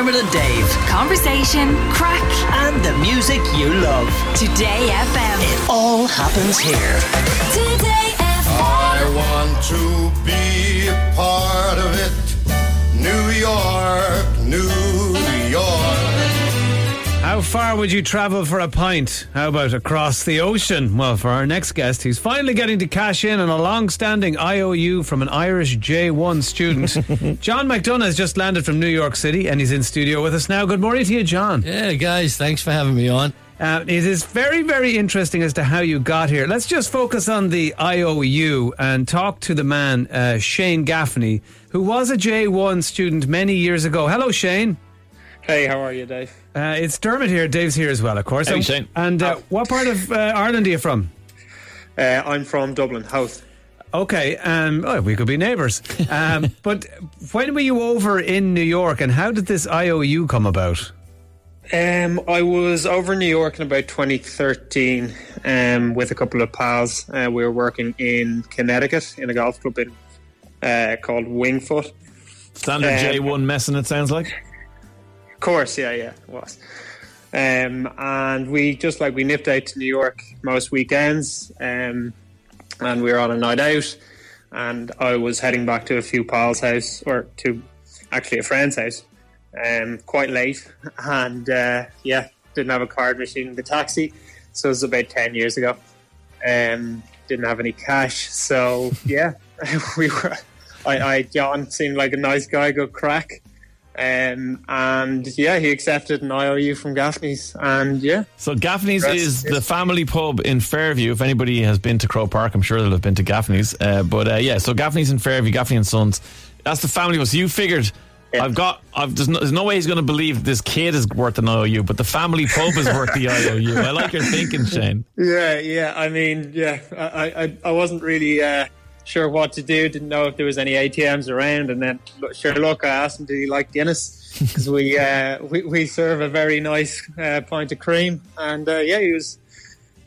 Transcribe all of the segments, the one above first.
Dermot and Dave. Conversation, crack, And the music you love. Today FM. It all happens here. Today FM. I want to be a part of it. New York, New York. How far would you travel for a pint? How about across the ocean? Well, for our next guest, he's finally getting to cash in on a long standing IOU from an Irish J1 student. John McDonough has just landed from New York City and he's in studio with us now. Good morning to you, John. Yeah, guys, thanks for having me on. Uh, it is very, very interesting as to how you got here. Let's just focus on the IOU and talk to the man, uh, Shane Gaffney, who was a J1 student many years ago. Hello, Shane. Hey, how are you, Dave? Uh, it's Dermot here. Dave's here as well, of course. Hey, And- Shane. And uh, what part of uh, Ireland are you from? Uh, I'm from Dublin, Howth. Okay, um, oh, we could be neighbours. Um, but when were you over in New York, and how did this IOU come about? Um, I was over in New York in about 2013 um, with a couple of pals. Uh, we were working in Connecticut in a golf club in, uh, called Winged Foot. Standard Um, J1 messing, it sounds like. Course, yeah, yeah, it was. Um, and we just like we nipped out to New York most weekends, um, and we were on a night out. And I was heading back to a few pals' house, or to actually a friend's house, um, quite late. And uh, yeah, didn't have a card machine in the taxi, so it was about ten years ago. Um, didn't have any cash, so yeah, we were. I, I John seemed like a nice guy, good crack. Um, and yeah, he accepted an IOU from Gaffney's, and yeah, So Gaffney's is the family pub in Fairview. If anybody has been to Croke Park, I'm sure they'll have been to Gaffney's. Uh, but uh, yeah, so Gaffney's in Fairview, Gaffney and Sons. That's the family one. So you figured, Yeah. I've got, I've, there's, no, there's no way he's going to believe this kid is worth an IOU, but the family pub is worth the IOU. I like your thinking, Shane. yeah, yeah. I mean, yeah, I, I, I wasn't really uh, sure what to do. Didn't know if there was any ATMs around, and then sure, look, I asked him, did he like Guinness? Because we, uh, we we serve a very nice uh, pint of cream, and uh, yeah, he was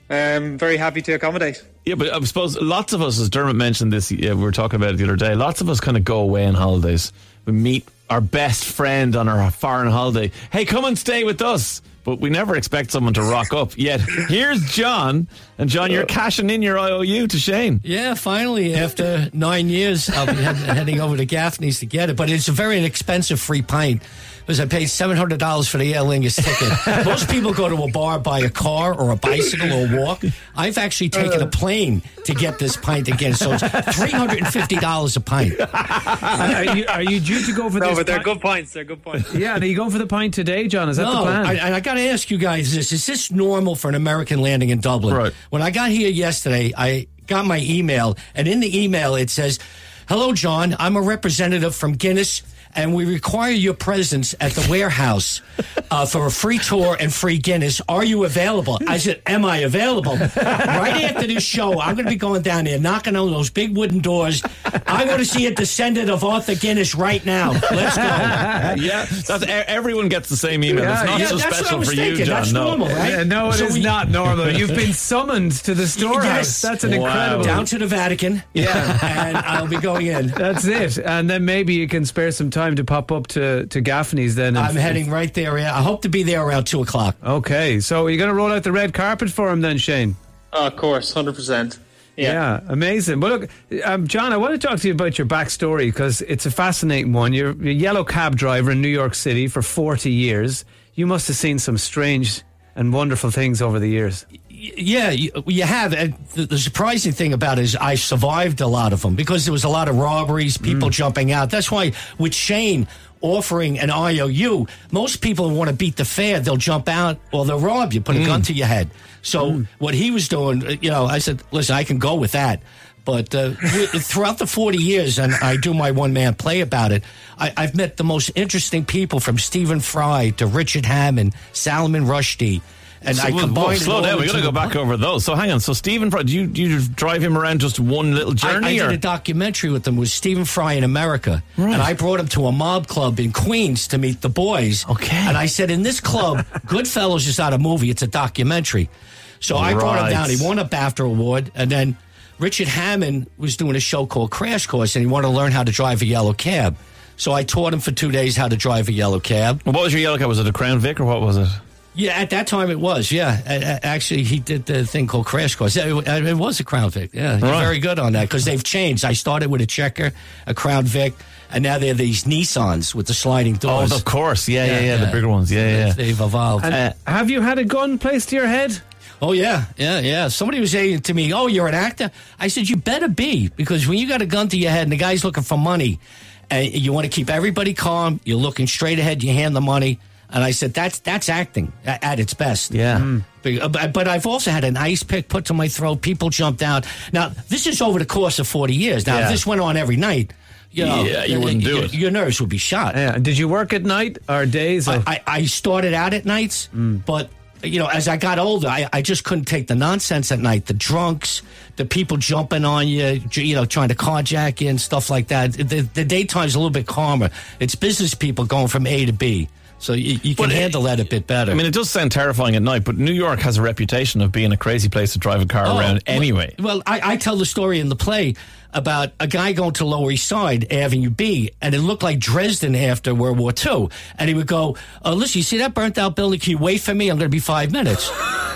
um, very happy to accommodate. Yeah, but I suppose lots of us, as Dermot mentioned this, yeah, we were talking about it the other day. Lots of us kind of go away on holidays. We meet our best friend on our foreign holiday. Hey, come and stay with us. But we never expect someone to rock up. Yet here's John, and John, you're cashing in your IOU to Shane. Yeah, finally, after nine years, I'll be head, heading over to Gaffney's to get it. But it's a very inexpensive free pint because I paid seven hundred dollars for the Aer Lingus ticket. Most people go to a bar, buy a car or a bicycle or walk. I've actually taken a plane to get this pint again, so it's three hundred and fifty dollars a pint. are, you, are you due to go for No, this? No, but they're pint? good pints. They're good pints. Yeah, are you going for the pint today, John? Is that the No, plan? I, I got to ask you guys this: Is this normal for an American landing in Dublin? Right. When I got here yesterday, I got my email, and in the email it says, "Hello, John. I'm a representative from Guinness." And we require your presence at the warehouse uh, for a free tour and free Guinness. Are you available? I said, Am I available? right after this show, I'm going to be going down there, knocking on those big wooden doors. I want to see a descendant of Arthur Guinness right now. Let's go. yeah, that's, everyone gets the same email. Yeah, it's not yeah, so that's what I special was for thinking. you, John. That's no. normal, right? Uh, no, it is So we- not normal. You've been summoned to the storehouse. Yes. That's an Wow. incredible. down to the Vatican. Yeah. and I'll be going in. That's it. And then maybe you can spare some time to pop up to, to Gaffney's then. I'm heading right there. Yeah, I hope to be there around two o'clock. Okay, so you're going to roll out the red carpet for him then, Shane? Oh, of course, hundred percent. Yeah, amazing. Well, look, um, John, I want to talk to you about your backstory because it's a fascinating one. You're a yellow cab driver in New York City for 40 years. You must have seen some strange and wonderful things over the years. Yeah, you, you have. And the, the surprising thing about it is I survived a lot of them because there was a lot of robberies, people jumping out. That's why with Shane offering an IOU, most people want to beat the fare. They'll jump out or they'll rob you, put a gun to your head. So what he was doing, uh, you know, I said, listen, I can go with that. But uh, throughout the 40 years, and I do my one man play about it, I, I've met the most interesting people from Stephen Fry to Richard Hammond, Salman Rushdie. And So, I well, combined it slow down. We into got to go back over those. So hang on. So Stephen, Fry, do you do you drive him around just one little I, journey? I or? did a documentary with them with Stephen Fry in America, right. and I brought him to a mob club in Queens to meet the boys. Okay. and I said, in this club, Goodfellas is not a movie; it's a documentary. So I brought him down. He won a BAFTA award, and then Richard Hammond was doing a show called Crash Course, and he wanted to learn how to drive a yellow cab. So I taught him for two days how to drive a yellow cab. What was your yellow cab? Was it a Crown Vic or what was it? Yeah, at that time it was. Yeah, A- a- actually, he did the thing called Crash Course. It, it was a Crown Vic. Yeah, Right. very good on that because they've changed. I started with a Checker, a Crown Vic, and now they're these Nissans with the sliding doors. Oh, of course. Yeah, yeah, yeah. The bigger ones. Yeah, yeah. They've evolved. And Uh, have you had a gun placed to your head? Oh yeah, yeah, yeah. Somebody was saying to me, "Oh, you're an actor." I said, "You better be because when you got a gun to your head and the guy's looking for money, and you want to keep everybody calm, you're looking straight ahead, you hand the money." And I said, "That's that's acting at its best." Yeah. Mm. Mm. But, uh, but I've also had an ice pick put to my throat. People jumped out. Now this is over the course of forty years. Now Yeah. if this went on every night, you know, Yeah, you wouldn't do your, it. Your nerves would be shot. Yeah. Did you work at night or days? Or? I, I started out at nights, mm. but you know, as I got older, I, I just couldn't take the nonsense at night. The drunks, the people jumping on you, you know, trying to carjack you and stuff like that. The, the daytime's a little bit calmer. It's business people going from A to B. So you, you can But it- handle that a bit better. I mean, it does sound terrifying at night, but New York has a reputation of being a crazy place to drive a car Oh, around well- anyway. Well, I, I tell the story in the play about a guy going to Lower East Side, Avenue B, and it looked like Dresden after World War II. And he would go, oh, listen, you see that burnt out building? Can you wait for me? I'm going to be five minutes.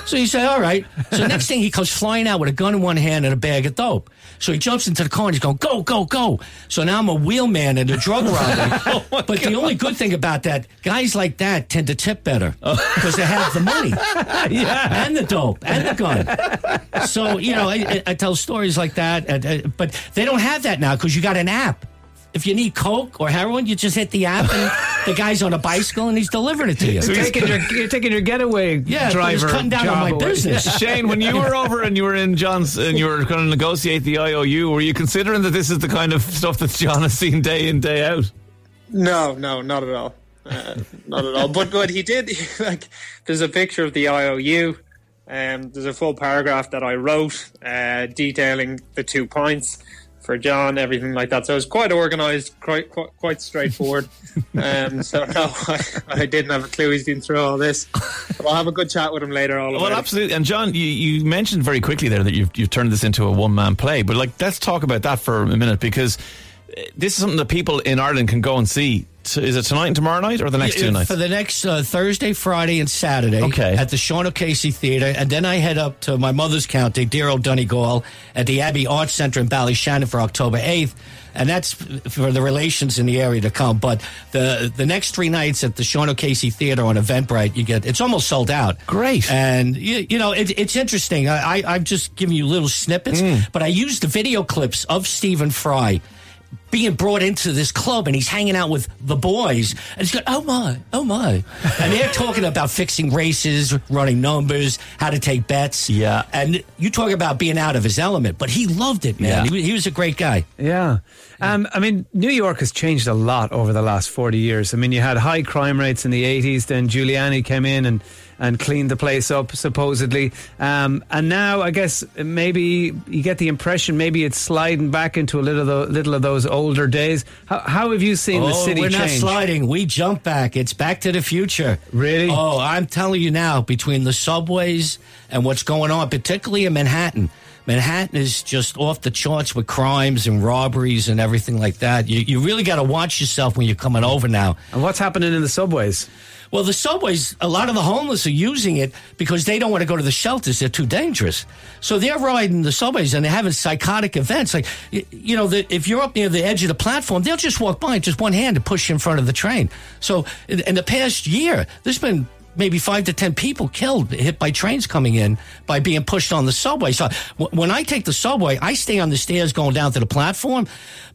so you say, all right. So next thing he comes flying out with a gun in one hand and a bag of dope. So he jumps into the car and he's going, go, go, go. So now I'm a wheelman and a drug robbery. but the only good thing about that, guys like that tend to tip better because they have the money and the dope and the gun. So you know, I, I- I tell stories like that, and, uh, but they don't have that now because you got an app. If you need coke or heroin, you just hit the app, and the guy's on a bicycle and he's delivering it to you. you're, taking your, you're taking your getaway Yeah, but driver it's cutting down on my away. business. Shane, when you were over and you were in John's and you were going to negotiate the IOU, were you considering that this is the kind of stuff that John has seen day in, day out? No, no, not at all. Uh, not at all. But what he did, like, there's a picture of the IOU. Um, there's a full paragraph that I wrote uh, detailing the two points for John, everything like that. So it was quite organised, quite quite, quite straightforward. um, so no, I, I didn't have a clue he's been through all this. But I'll have a good chat with him later. All about Well, it. absolutely. And John, you, you mentioned very quickly there that you've, you've turned this into a one man play. But like, let's talk about that for a minute because uh, this is something that people in Ireland can go and see. Is it tonight and tomorrow night or the next two nights? For the next uh, Thursday, Friday, and Saturday Okay. at the Sean O'Casey Theater. And then I head up to my mother's county, dear old Donegal, at the Abbey Arts Center in Ballyshannon for October 8th. And that's for the relations in the area to come. But the the next three nights at the Sean O'Casey Theater on Eventbrite, you get it's almost sold out. Great. And you, you know it, it's interesting. I, I I've just given you little snippets, but I used the video clips of Stephen Fry being brought into this club and he's hanging out with the boys and he's going, oh my, oh my. And they're talking about fixing races, running numbers, how to take bets. Yeah. And you talk about being out of his element, but he loved it, man. Yeah. He, he was a great guy. Yeah. Um, I mean, New York has changed a lot over the last 40 years. I mean, you had high crime rates in the 80s, then Giuliani came in and, and cleaned the place up, supposedly. Um, and now, I guess, maybe you get the impression maybe it's sliding back into a little of, tho- little of those older days. How, how have you seen the oh, city we're not change? sliding. We jump back. It's back to the future. Really? Oh, I'm telling you now, between the subways and what's going on, particularly in Manhattan, Manhattan is just off the charts with crimes and robberies and everything like that. You, you really got to watch yourself when you're coming over now. And what's happening in the subways? Well, the subways, a lot of the homeless are using it because they don't want to go to the shelters. They're too dangerous. So they're riding the subways and they're having psychotic events. Like, you know, the, if you're up near the edge of the platform, they'll just walk by and just one hand to push in front of the train. So in, in the past year, there's been maybe five to ten people killed, hit by trains coming in by being pushed on the subway. So w- when I take the subway, I stay on the stairs going down to the platform.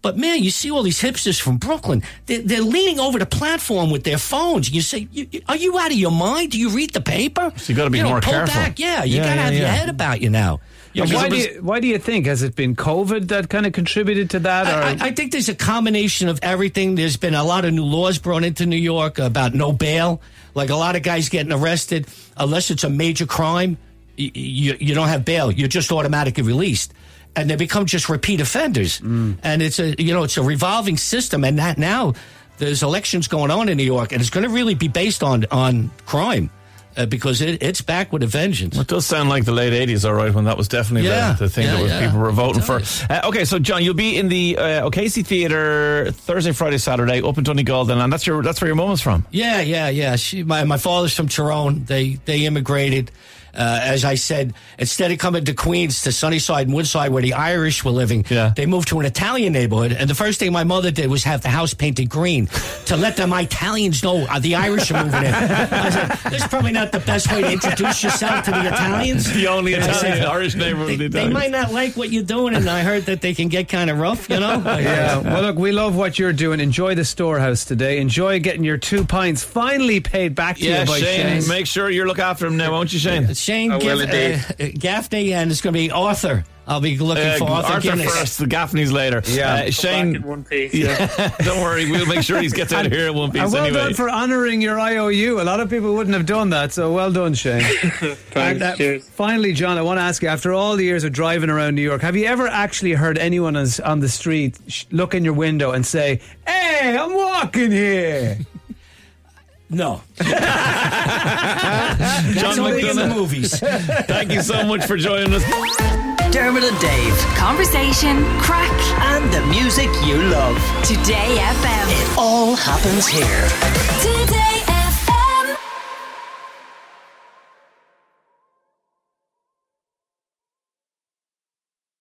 But man, you see all these hipsters from Brooklyn. They're, they're leaning over the platform with their phones. You say, you, you- "Are you out of your mind? Do you read the paper?" So you gotta be know, more careful. Back. Yeah, you Yeah, got to yeah, have your head about you now. You And know, why, do you, why do you think? Has it been COVID that kind of contributed to that? Or? I, I- I think there's a combination of everything. There's been a lot of new laws brought into New York about no bail. Like a lot of guys getting arrested, unless it's a major crime, you, you, you don't have bail. You're just automatically released. And they become just repeat offenders. Mm. And it's a, you know, it's a revolving system. And that now there's elections going on in New York and it's going to really be based on, on crime. Uh, because it, it's back with a vengeance. It does sound like the late 80s, all right, when that was definitely Yeah. the, the thing Yeah, that was, yeah. people were voting for. Uh, okay, so John, you'll be in the uh, O'Casey Theatre Thursday, Friday, Saturday up in Donegal, then, and that's your that's where your mum from. Yeah, yeah, yeah. She, my my father's from Tyrone. They they immigrated. Uh, as I said, instead of coming to Queens to Sunnyside and Woodside where the Irish were living, Yeah. they moved to an Italian neighborhood. And the first thing my mother did was have the house painted green to let them Italians know uh, the Irish are moving in. I said, "This is probably not the best way to introduce yourself to the Italians." The only And I said, Italian Irish neighbour They, the they might not like what you're doing, and I heard that they can get kind of rough. You know? Yeah, well, look, we love what you're doing. Enjoy the storehouse today. Enjoy getting your two pints finally paid back to Yeah, you by Shane, Shane. make sure you look after him now, won't you, Shane? Shane I will give, uh, Gaffney, and it's going to be Arthur. I'll be looking Uh, for Arthur, Arthur Guinness. first, the Gaffneys later. Yeah. Uh, Back in Shane, one piece. yeah, don't worry, we'll make sure he gets out of here in one piece And well anyway. done for honouring your IOU. A lot of people wouldn't have done that, so well done, Shane. Thanks. And, uh, Cheers. Finally, John, I want to ask you: After all the years of driving around New York, have you ever actually heard anyone on, on the street sh- look in your window and say, "Hey, I'm walking here"? No, John that's only in the movies. thank you so much for joining us. Dermot and Dave. Conversation, crack, And the music you love. Today FM. It all happens here. Today